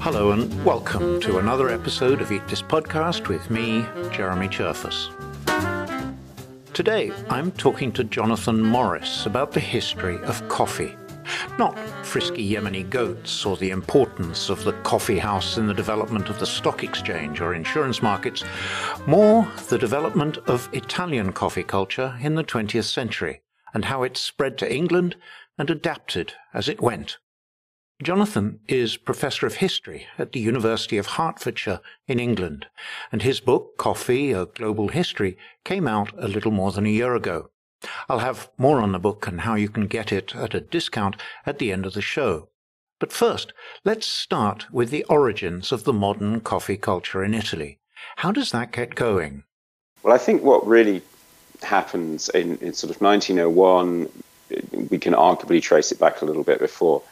Hello and welcome to another episode of Eat This Podcast with me, Jeremy Cherfas. Today I'm talking to Jonathan Morris about the history of coffee. Not frisky Yemeni goats or the importance of the coffee house in the development of the stock exchange or insurance markets, more the development of Italian coffee culture in the 20th century and how it spread to England and adapted as it went. Jonathan is Professor of History at the University of Hertfordshire in England, and his book, Coffee, A Global History, came out a little more than a year ago. I'll have more on the book and how you can get it at a discount at the end of the show. But first, let's start with the origins of the modern coffee culture in Italy. How does that get going? Well, I think what really happens in, in sort of 1901, we can arguably trace it back a little bit before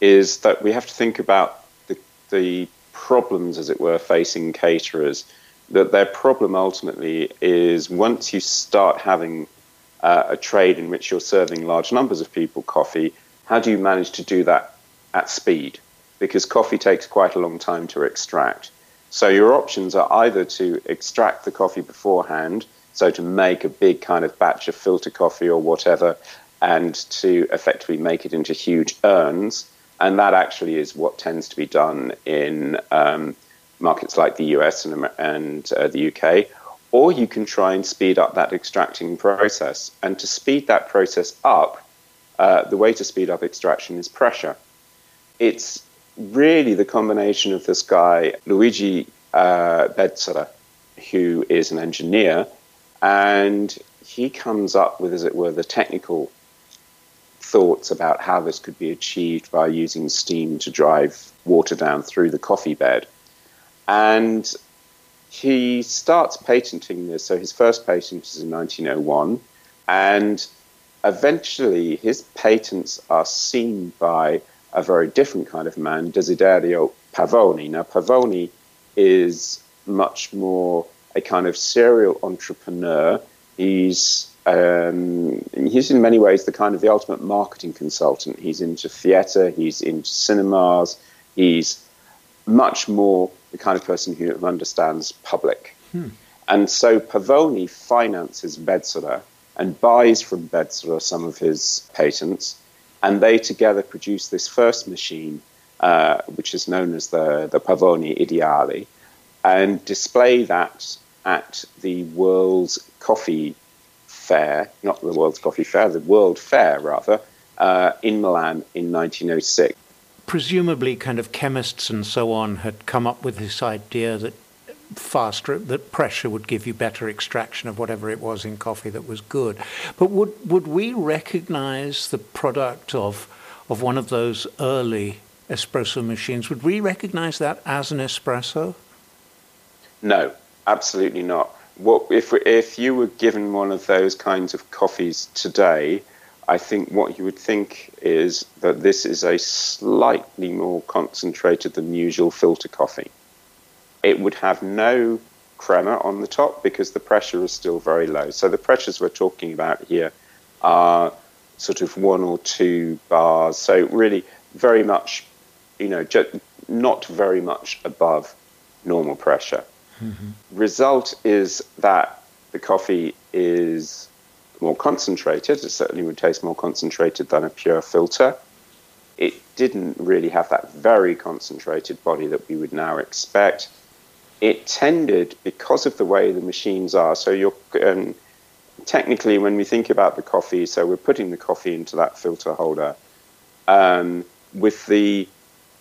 is that we have to think about the, the problems, as it were, facing caterers. That their problem ultimately is once you start having uh, a trade in which you're serving large numbers of people coffee, how do you manage to do that at speed? Because coffee takes quite a long time to extract. So your options are either to extract the coffee beforehand, so to make a big kind of batch of filter coffee or whatever, and to effectively make it into huge urns, and that actually is what tends to be done in um, markets like the US and, and uh, the UK. Or you can try and speed up that extracting process. And to speed that process up, uh, the way to speed up extraction is pressure. It's really the combination of this guy, Luigi uh, Bezzera, who is an engineer, and he comes up with, as it were, the technical thoughts about how this could be achieved by using steam to drive water down through the coffee bed. And he starts patenting this. So his first patent is in 1901. And eventually his patents are seen by a very different kind of man, Desiderio Pavoni. Now, Pavoni is much more a kind of serial entrepreneur. He's um, he's in many ways the kind of the ultimate marketing consultant. He's into theatre, he's into cinemas, he's much more the kind of person who understands public. Hmm. And so Pavoni finances Bezzera and buys from Bezzera some of his patents, and they together produce this first machine, uh, which is known as the, the Pavoni Ideale, and display that at the World's Coffee Fair, not the World's Coffee Fair, the World Fair rather, uh, in Milan in 1906. Presumably, kind of chemists and so on had come up with this idea that faster that pressure would give you better extraction of whatever it was in coffee that was good. But would would we recognize the product of of one of those early espresso machines? Would we recognize that as an espresso? No, absolutely not what if if you were given one of those kinds of coffees today? I think what you would think is that this is a slightly more concentrated than usual filter coffee. It would have no crema on the top because the pressure is still very low. So the pressures we're talking about here are sort of one or two bars. So really, very much, you know, not very much above normal pressure. Mm-hmm. Result is that the coffee is more concentrated. It certainly would taste more concentrated than a pure filter. It didn't really have that very concentrated body that we would now expect. It tended, because of the way the machines are, so you're um, technically, when we think about the coffee, so we're putting the coffee into that filter holder. Um, with the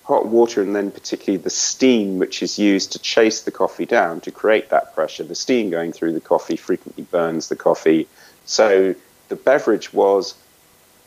hot water and then particularly the steam which is used to chase the coffee down to create that pressure. The steam going through the coffee frequently burns the coffee. So the beverage was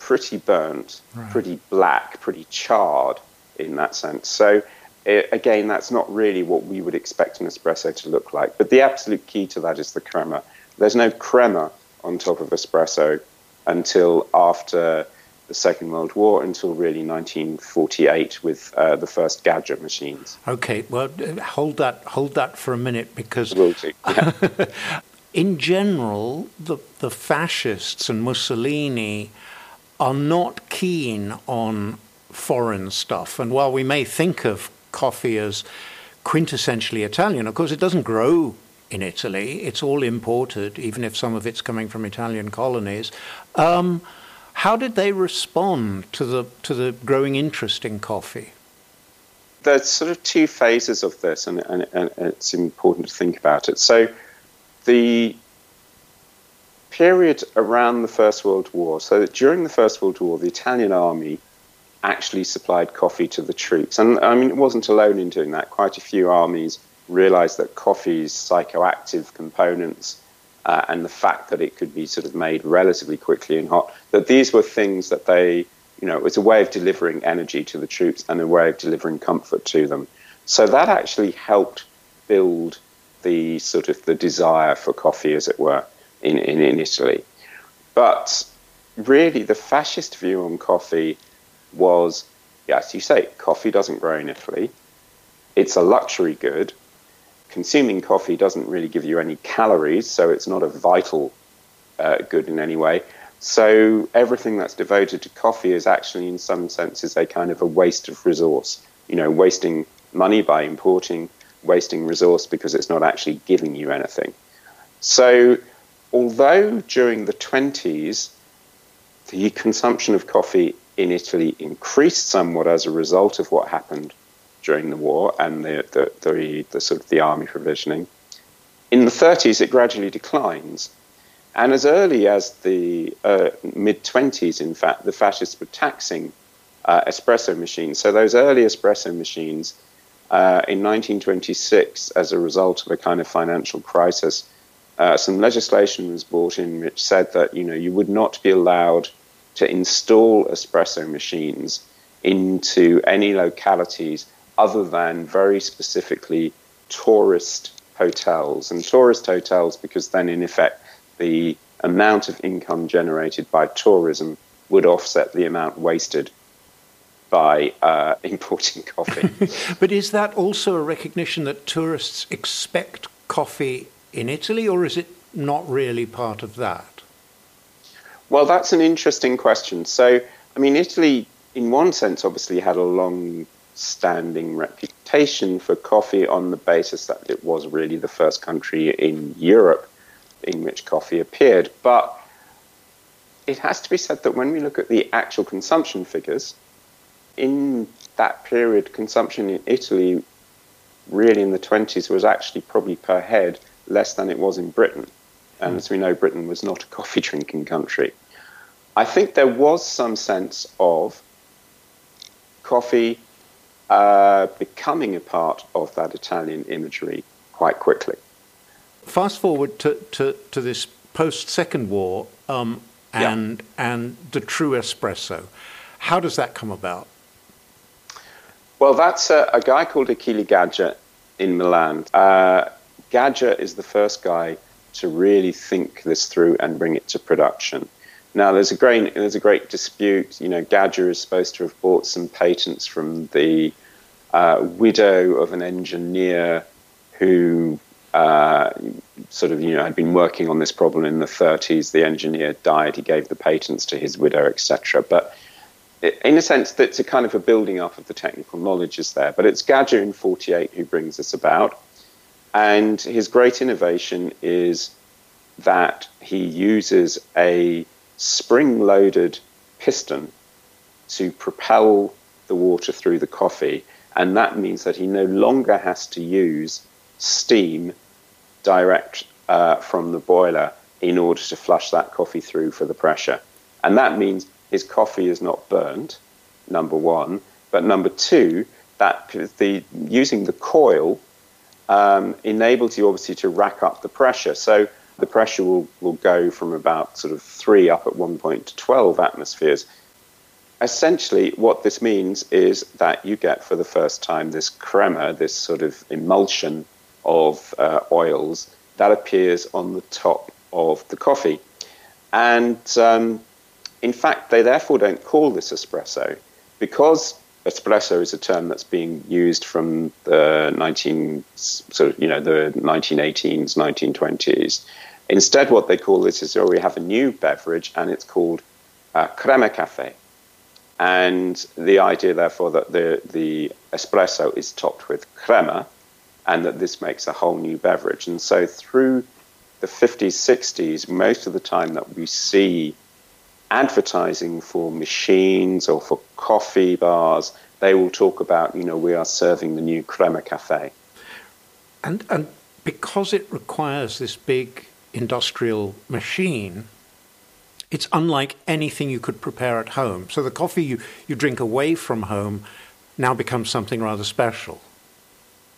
pretty burnt, right. pretty black, pretty charred in that sense. So it, again, that's not really what we would expect an espresso to look like. But the absolute key to that is the crema. There's no crema on top of espresso until after the Second World War until really 1948 with uh, the first Gaggia machines. Okay, well, hold that hold that for a minute because yeah. in general, the the fascists and Mussolini are not keen on foreign stuff. And while we may think of coffee as quintessentially Italian, of course, it doesn't grow in Italy. It's all imported, even if some of it's coming from Italian colonies. Um, how did they respond to the to the growing interest in coffee? There's sort of two phases of this, and, and, and it's important to think about it. So, the period around the First World War. So during the First World War, the Italian army actually supplied coffee to the troops. And I mean, it wasn't alone in doing that. Quite a few armies realized that coffee's psychoactive components uh, and the fact that it could be sort of made relatively quickly and hot, that these were things that they, you know, it was a way of delivering energy to the troops and a way of delivering comfort to them. So that actually helped build the sort of the desire for coffee, as it were, in, in, in Italy. But really, the fascist view on coffee was, as you say, coffee doesn't grow in Italy. It's a luxury good consuming coffee doesn't really give you any calories, so it's not a vital uh, good in any way. So everything that's devoted to coffee is actually, in some senses, a kind of a waste of resource. You know, wasting money by importing, wasting resource because it's not actually giving you anything. So, although during the 20s, the consumption of coffee in Italy increased somewhat as a result of what happened during the war and the, the, the, the, sort of the army provisioning. In the 30s, it gradually declines. And as early as the uh, mid 20s, in fact, the fascists were taxing uh, espresso machines. So those early espresso machines uh, in 1926, as a result of a kind of financial crisis, uh, some legislation was brought in which said that you know you would not be allowed to install espresso machines into any localities other than very specifically tourist hotels. And tourist hotels, because then in effect the amount of income generated by tourism would offset the amount wasted by uh, importing coffee. but is that also a recognition that tourists expect coffee in Italy, or is it not really part of that? Well, that's an interesting question. So, I mean, Italy, in one sense, obviously had a long standing reputation for coffee on the basis that it was really the first country in Europe in which coffee appeared. But it has to be said that when we look at the actual consumption figures, in that period, consumption in Italy, really in the 20s, was actually probably per head less than it was in Britain. And as we know, Britain was not a coffee drinking country. I think there was some sense of coffee uh, becoming a part of that Italian imagery quite quickly. Fast forward to, to, to this post Second War um, and, yeah. and the true espresso. How does that come about? Well, that's a, a guy called Achille Gaggia in Milan. Uh, Gaggia is the first guy to really think this through and bring it to production. Now, there's a great there's a great dispute. You know, Gaggia is supposed to have bought some patents from the uh, widow of an engineer who uh, sort of you know had been working on this problem in the 30s. The engineer died. He gave the patents to his widow, etc. But in a sense, that's a kind of a building up of the technical knowledge is there. But it's Gaggia in 48 who brings this about, and his great innovation is that he uses a spring-loaded piston to propel the water through the coffee and that means that he no longer has to use steam direct uh, from the boiler in order to flush that coffee through for the pressure. And that means his coffee is not burnt, number one. But number two, that the using the coil um, enables you obviously to rack up the pressure. So the pressure will, will go from about sort of three up at one point to 12 atmospheres essentially, what this means is that you get for the first time this crema, this sort of emulsion of uh, oils that appears on the top of the coffee. And um, in fact, they therefore don't call this espresso because espresso is a term that's being used from the 19 sort of you know the 1918s 1920s instead what they call this is oh we have a new beverage and it's called uh, crema cafe. And the idea, therefore, that the, the espresso is topped with crema and that this makes a whole new beverage. And so through the 50s, 60s, most of the time that we see advertising for machines or for coffee bars, they will talk about, you know, we are serving the new crema cafe. And, and because it requires this big industrial machine, it's unlike anything you could prepare at home. So the coffee you, you drink away from home now becomes something rather special.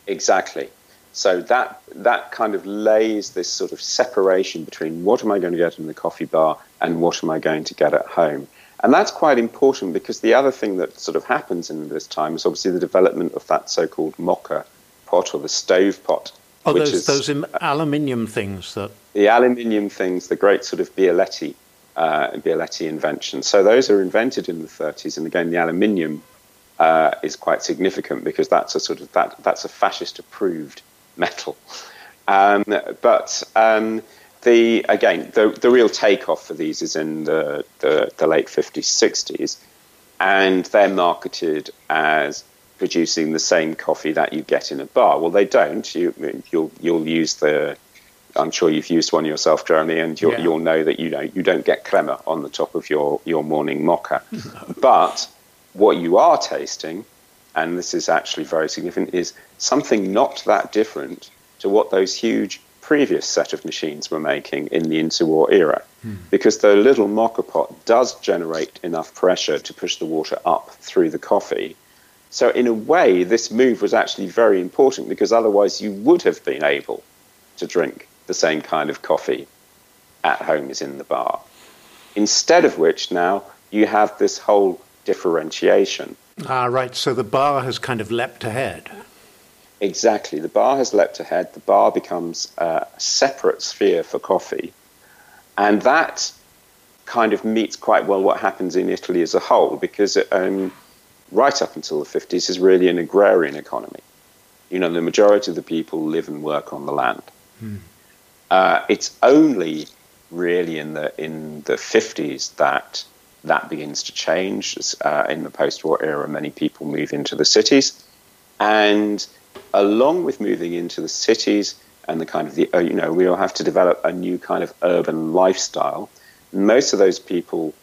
Exactly. So that that kind of lays this sort of separation between what am I going to get in the coffee bar and what am I going to get at home. And that's quite important because the other thing that sort of happens in this time is obviously the development of that so-called mocha pot or the stove pot. Oh, those, is, those Im- aluminium things that... The aluminium things, the great sort of Bialetti, uh, Bialetti invention. So those are invented in the 30s. And again, the aluminium uh, is quite significant because that's a sort of that that's a fascist approved metal. Um, but um, the again the the real takeoff for these is in the, the, the late 50s 60s, and they're marketed as producing the same coffee that you get in a bar. Well, they don't. You you'll you'll use the I'm sure you've used one yourself, Jeremy, and you'll, yeah. you'll know that you know you don't get crema on the top of your, your morning mocha. But what you are tasting, and this is actually very significant, is something not that different to what those huge previous set of machines were making in the interwar era. Hmm. Because the little mocha pot does generate enough pressure to push the water up through the coffee. So, in a way, this move was actually very important because otherwise you would have been able to drink the same kind of coffee at home as in the bar. Instead of which, now you have this whole differentiation. Ah, right. So the bar has kind of leapt ahead. Exactly. The bar has leapt ahead. The bar becomes a separate sphere for coffee. And that kind of meets quite well what happens in Italy as a whole, because um, right up until the 50s is really an agrarian economy. You know, the majority of the people live and work on the land. Hmm. Uh, it's only really in the in the 50s that that begins to change. Uh, in the post war era, many people move into the cities. And along with moving into the cities and the kind of the, uh, you know, we all have to develop a new kind of urban lifestyle. Most of those people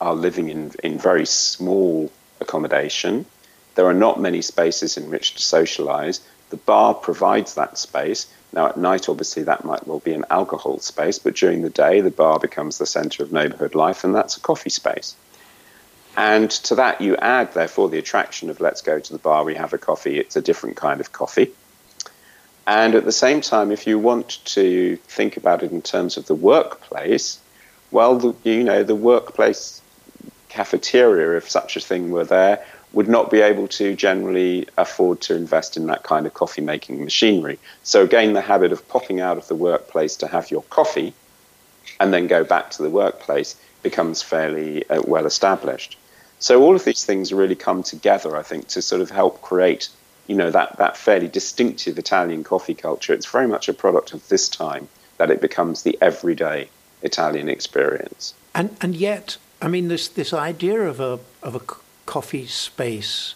are living in, in very small accommodation. There are not many spaces in which to socialize. The bar provides that space. Now, at night, obviously, that might well be an alcohol space, but during the day, the bar becomes the center of neighborhood life, and that's a coffee space. And to that, you add, therefore, the attraction of let's go to the bar, we have a coffee, it's a different kind of coffee. And at the same time, if you want to think about it in terms of the workplace, well, the, you know, the workplace cafeteria, if such a thing were there, would not be able to generally afford to invest in that kind of coffee making machinery. So, again, the habit of popping out of the workplace to have your coffee and then go back to the workplace becomes fairly uh, well established. So, all of these things really come together, I think, to sort of help create. You know that, that fairly distinctive Italian coffee culture. It's very much a product of this time that it becomes the everyday Italian experience. And and yet, I mean, this this idea of a of a coffee space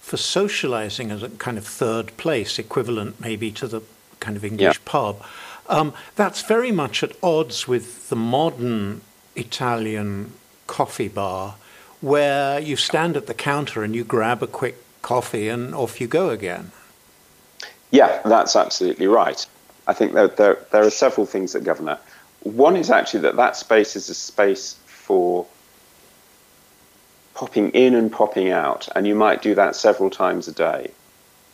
for socializing as a kind of third place, equivalent maybe to the kind of English yeah. pub. Um, that's very much at odds with the modern Italian coffee bar, where you stand at the counter and you grab a quick coffee and off you go again. Yeah, that's absolutely right. I think that there, there are several things that govern that. One is actually that that space is a space for popping in and popping out, and you might do that several times a day.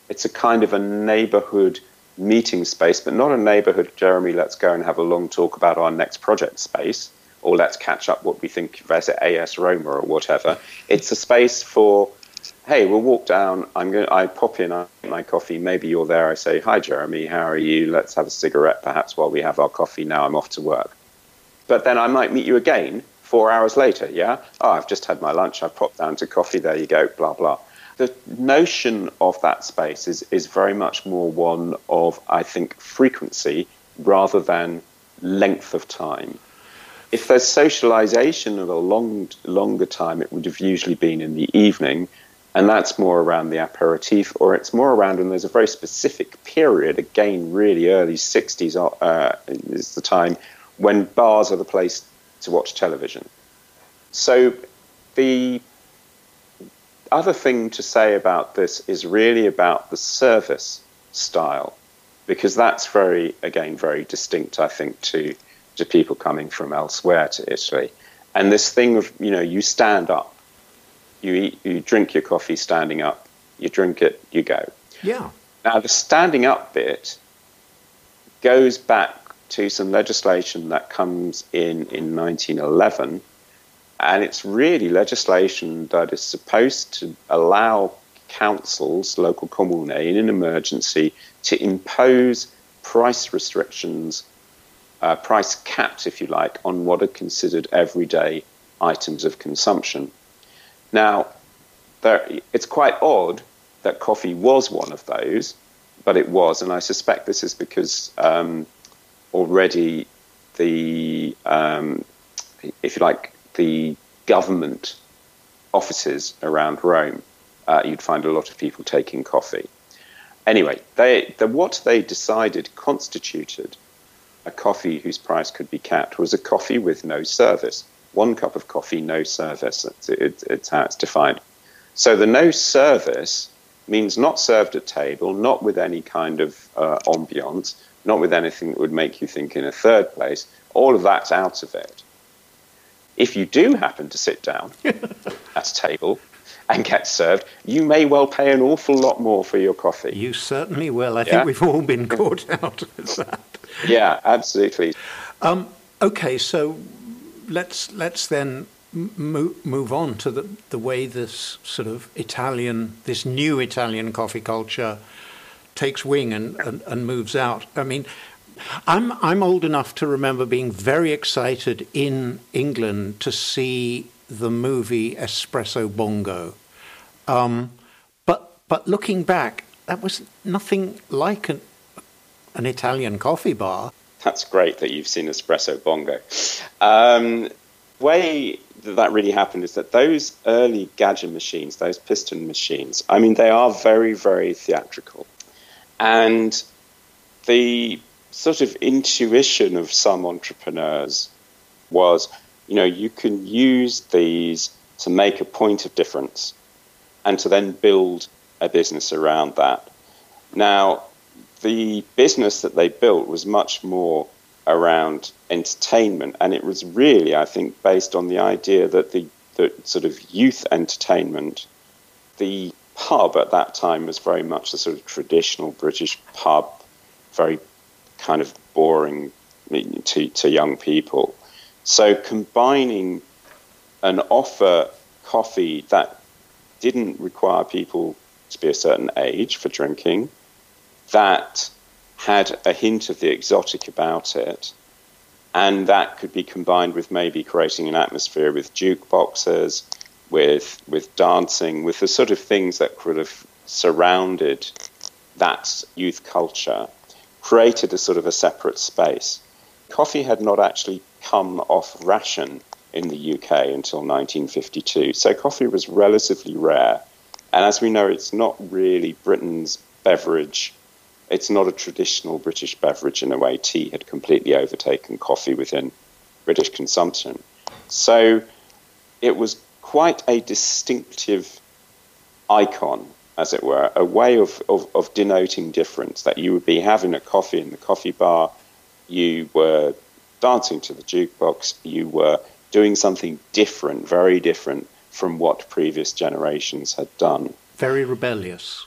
It's a kind of a neighborhood meeting space, but not a neighborhood, Jeremy, let's go and have a long talk about our next project space, or let's catch up what we think of as AS Roma or whatever. It's a space for, hey, we'll walk down, I'm going I pop in, I my coffee, maybe you're there, I say, hi, Jeremy, how are you? Let's have a cigarette perhaps while we have our coffee, now I'm off to work. But then I might meet you again four hours later, yeah? Oh, I've just had my lunch, I've popped down to coffee, there you go, blah, blah. The notion of that space is, is very much more one of, I think, frequency rather than length of time. if there's socialization of a long, longer time, it would have usually been in the evening, and that's more around the aperitif, or it's more around when there's a very specific period, again, really early 60s uh, is the time when bars are the place to watch television. So the other thing to say about this is really about the service style, because that's very, again, very distinct, I think, to to people coming from elsewhere to Italy. And this thing of, you know, you stand up, you eat, you drink your coffee standing up, you drink it, you go. Yeah. Now, the standing up bit goes back to some legislation that comes in in 1911, and it's really legislation that is supposed to allow councils, local comune, in an emergency to impose price restrictions uh, price caps, if you like, on what are considered everyday items of consumption. Now, there, it's quite odd that coffee was one of those, but it was, and I suspect this is because um, already the, um, if you like, the government offices around Rome, uh, you'd find a lot of people taking coffee. Anyway, they, the, what they decided constituted a coffee whose price could be capped was a coffee with no service. One cup of coffee, no service. It's, it's, it's how it's defined. So the no service means not served at table, not with any kind of uh, ambiance, not with anything that would make you think in a third place. All of that's out of it. If you do happen to sit down at a table and get served, you may well pay an awful lot more for your coffee. You certainly will. I yeah? think we've all been caught out with that. Yeah, absolutely. Um, okay, so let's let's then move move on to the the way this sort of Italian, this new Italian coffee culture takes wing and, and, and moves out. I mean, I'm I'm old enough to remember being very excited in England to see the movie Espresso Bongo. Um, but but looking back, that was nothing like an an Italian coffee bar. That's great that you've seen Espresso Bongo. Um, way that that really happened is that those early Gaggia machines, those piston machines, I mean, they are very, very theatrical. And the sort of intuition of some entrepreneurs was you know, you can use these to make a point of difference and to then build a business around that. Now, the business that they built was much more around entertainment, and it was really, I think, based on the idea that the, the sort of youth entertainment, the pub at that time was very much the sort of traditional British pub, very kind of boring to, to young people. So combining an offer coffee that didn't require people to be a certain age for drinking, that had a hint of the exotic about it, and that could be combined with maybe creating an atmosphere with jukeboxes, with with dancing, with the sort of things that could have surrounded that youth culture, created a sort of a separate space. Coffee had not actually come off ration in the UK until 1952. So coffee was relatively rare. And as we know, it's not really Britain's beverage. It's not a traditional British beverage in a way. Tea had completely overtaken coffee within British consumption. So it was quite a distinctive icon, as it were, a way of, of, of denoting difference that you would be having a coffee in the coffee bar, you were dancing to the jukebox, you were doing something different, very different from what previous generations had done. Very rebellious.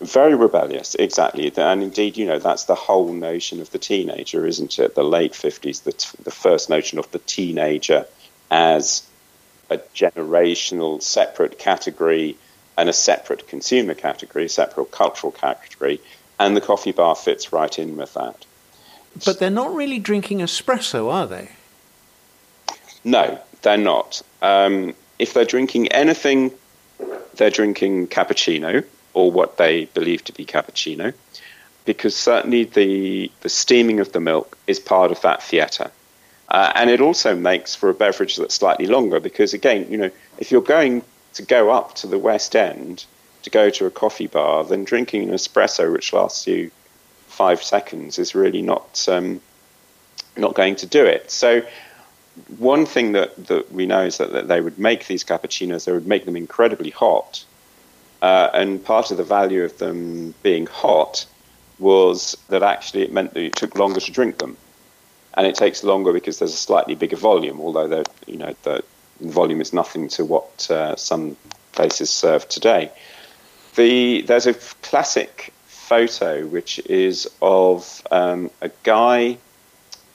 Very rebellious, exactly. And indeed, you know, that's the whole notion of the teenager, isn't it? The late 50s, the, t- the first notion of the teenager as a generational separate category and a separate consumer category, a separate cultural category, and the coffee bar fits right in with that. But they're not really drinking espresso, are they? No, they're not. Um, if they're drinking anything, they're drinking cappuccino or what they believe to be cappuccino, because certainly the the steaming of the milk is part of that theatre. Uh, and it also makes for a beverage that's slightly longer because, again, you know, if you're going to go up to the West End to go to a coffee bar, then drinking an espresso which lasts you five seconds is really not um, not going to do it. So one thing that, that we know is that, that they would make these cappuccinos, they would make them incredibly hot. Uh, and part of the value of them being hot was that actually it meant that it took longer to drink them. And it takes longer because there's a slightly bigger volume, although the, you know, the volume is nothing to what uh, some places serve today. The, there's a classic photo which is of um, a guy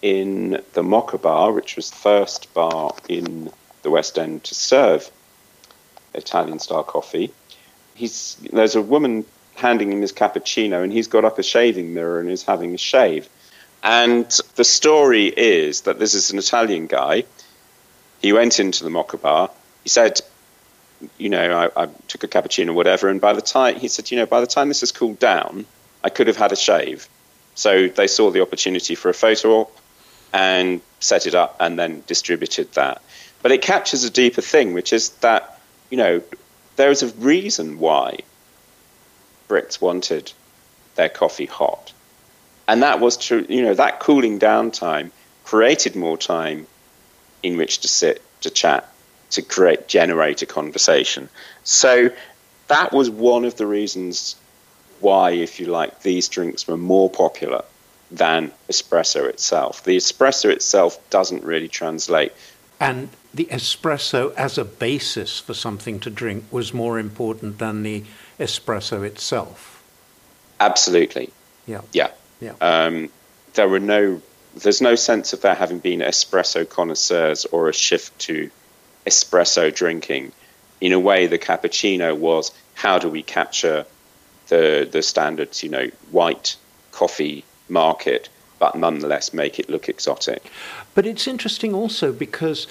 in the Mocha Bar, which was the first bar in the West End to serve Italian style coffee. He's, there's a woman handing him his cappuccino, and he's got up a shaving mirror and is having a shave. And the story is that this is an Italian guy. He went into the Mocha Bar. He said, you know, I, I took a cappuccino, or whatever. And by the time he said, you know, by the time this has cooled down, I could have had a shave. So they saw the opportunity for a photo op and set it up and then distributed that. But it captures a deeper thing, which is that, you know, there is a reason why Brits wanted their coffee hot. And that was true, you know, that cooling down time created more time in which to sit, to chat, to create, generate a conversation. So that was one of the reasons why, if you like, these drinks were more popular than espresso itself. The espresso itself doesn't really translate. And the espresso as a basis for something to drink was more important than the espresso itself. Absolutely. Yeah. Yeah. Yeah. Um, there were no. There's no sense of there having been espresso connoisseurs or a shift to espresso drinking. In a way, the cappuccino was how do we capture the the standards, you know, white coffee market, but nonetheless make it look exotic. But it's interesting also because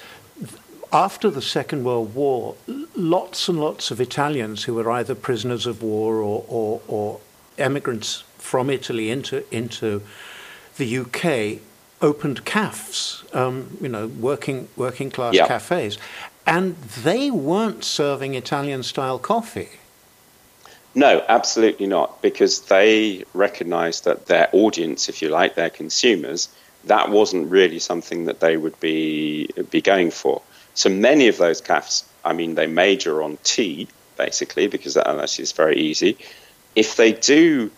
after the Second World War, lots and lots of Italians who were either prisoners of war or, or, or emigrants from Italy into, into the UK opened cafes, um, you know, working, working class yeah. cafes. And they weren't serving Italian style coffee. No, absolutely not, because they recognized that their audience, if you like, their consumers, that wasn't really something that they would be be going for. So many of those cafes, I mean, they major on tea basically because that is very easy. If they do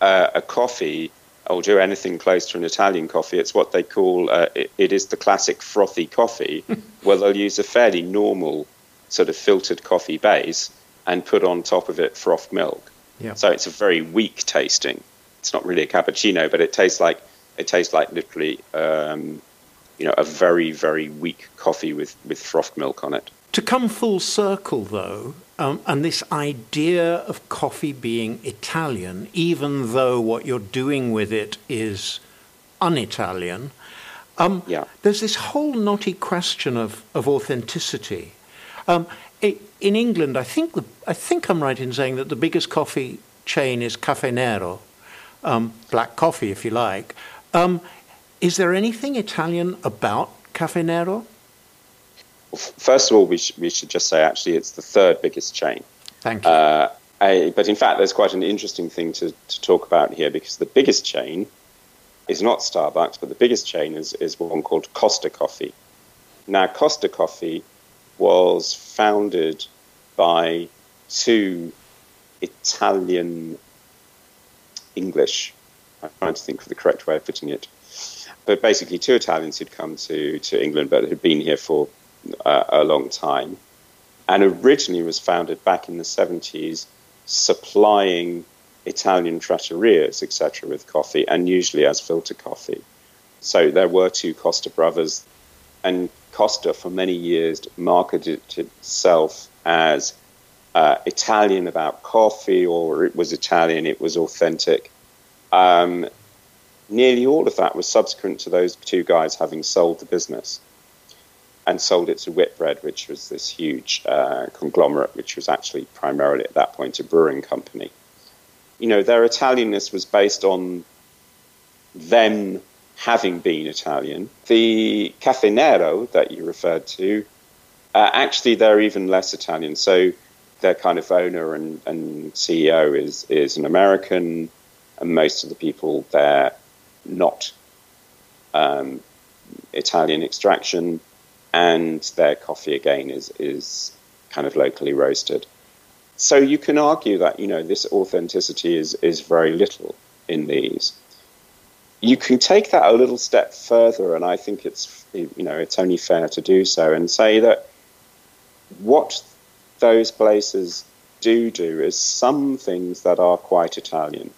uh, a coffee or do anything close to an Italian coffee, it's what they call uh, it, it is the classic frothy coffee, where they'll use a fairly normal sort of filtered coffee base and put on top of it frothed milk. Yeah. So it's a very weak tasting. It's not really a cappuccino, but it tastes like it tastes like literally, um, you know, a very very weak coffee with with frothed milk on it. To come full circle, though, um, and this idea of coffee being Italian, even though what you're doing with it is un-Italian, um, yeah. there's this whole knotty question of, of authenticity. Um, in England, I think the, I think I'm right in saying that the biggest coffee chain is Caffè Nero, um, black coffee, if you like. Um, is there anything Italian about Caffè Nero? First of all, we, sh- we should just say actually it's the third biggest chain. Thank you. Uh, I, but in fact, there's quite an interesting thing to, to talk about here because the biggest chain is not Starbucks, but the biggest chain is, is one called Costa Coffee. Now, Costa Coffee was founded by two Italian English. I'm trying to think of the correct way of putting it. But basically, two Italians who'd come to, to England but had been here for uh, a long time. And originally was founded back in the 70s, supplying Italian trattorias, etc., with coffee, and usually as filter coffee. So there were two Costa brothers, and Costa for many years marketed itself as uh, Italian about coffee, or it was Italian, it was authentic. Um, nearly all of that was subsequent to those two guys having sold the business and sold it to Whitbread, which was this huge uh, conglomerate, which was actually primarily at that point a brewing company. You know, their Italianness was based on them having been Italian. The Caffè Nero that you referred to, uh, actually, they're even less Italian. So their kind of owner and, and CEO is, is an American, and most of the people there not um, Italian extraction, and their coffee again is is kind of locally roasted. So you can argue that you know this authenticity is is very little in these. You can take that a little step further, and I think it's you know it's only fair to do so, and say that what those places do do is some things that are quite Italian.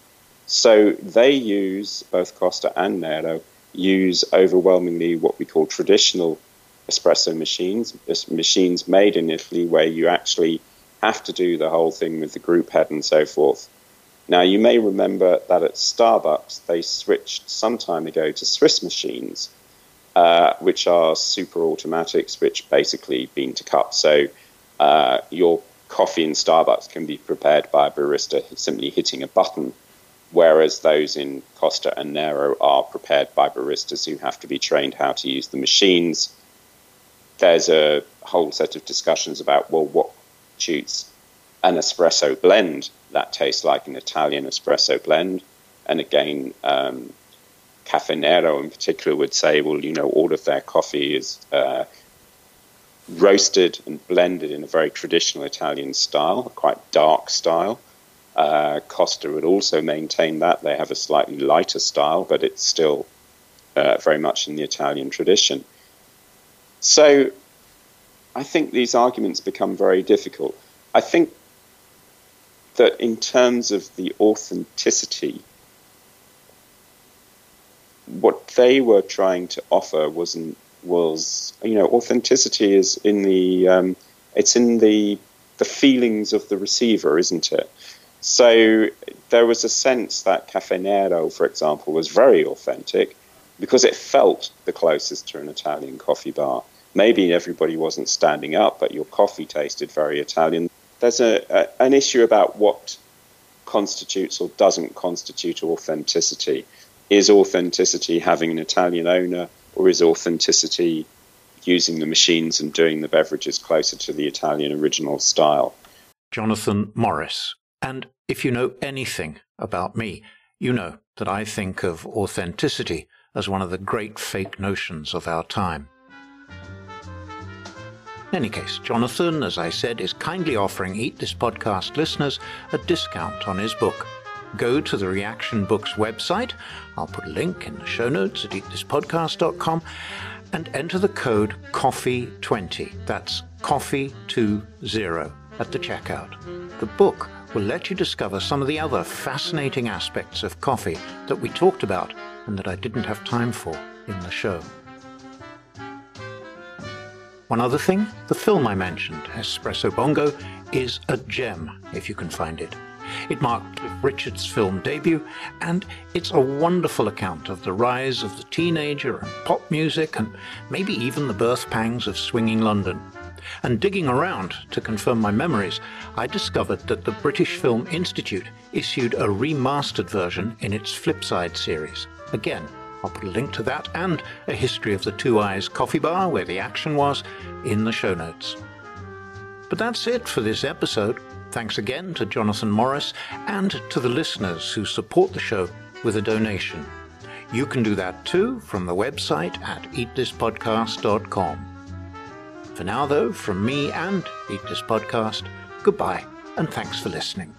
So they use both Costa and Nero use overwhelmingly what we call traditional espresso machines, machines made in Italy where you actually have to do the whole thing with the group head and so forth. Now, you may remember that at Starbucks, they switched some time ago to Swiss machines, uh, which are super automatics, which basically bean to cup. So uh, your coffee in Starbucks can be prepared by a barista simply hitting a button whereas those in Costa and Nero are prepared by baristas who have to be trained how to use the machines. There's a whole set of discussions about, well, what shoots an espresso blend that tastes like an Italian espresso blend. And again, um, Caffè Nero in particular would say, well, you know, all of their coffee is uh, roasted and blended in a very traditional Italian style, a quite dark style. Uh, Costa would also maintain that. They have a slightly lighter style, but it's still uh, very much in the Italian tradition. So I think these arguments become very difficult. I think that in terms of the authenticity, what they were trying to offer wasn't was you know authenticity is in the um, it's in the the feelings of the receiver, isn't it? So there was a sense that Caffè Nero, for example, was very authentic because it felt the closest to an Italian coffee bar. Maybe everybody wasn't standing up, but your coffee tasted very Italian. There's a, a an issue about what constitutes or doesn't constitute authenticity. Is authenticity having an Italian owner, or is authenticity using the machines and doing the beverages closer to the Italian original style? Jonathan Morris. And if you know anything about me, you know that I think of authenticity as one of the great fake notions of our time. In any case, Jonathan, as I said, is kindly offering Eat This Podcast listeners a discount on his book. Go to the Reaktion Books website, I'll put a link in the show notes at eatthispodcast.com, and enter the code COFFEE20. That's COFFEE20 at the checkout. The book will let you discover some of the other fascinating aspects of coffee that we talked about and that I didn't have time for in the show. One other thing, the film I mentioned, Espresso Bongo, is a gem if you can find it. It marked Richard's film debut, and it's a wonderful account of the rise of the teenager and pop music, and maybe even the birth pangs of swinging London. And digging around to confirm my memories, I discovered that the British Film Institute issued a remastered version in its Flipside series. Again, I'll put a link to that and a history of the 2i's coffee bar where the action was in the show notes. But that's it for this episode. Thanks again to Jonathan Morris and to the listeners who support the show with a donation. You can do that too from the website at eatthispodcast.com. For now, though, from me and Eat This Podcast, goodbye and thanks for listening.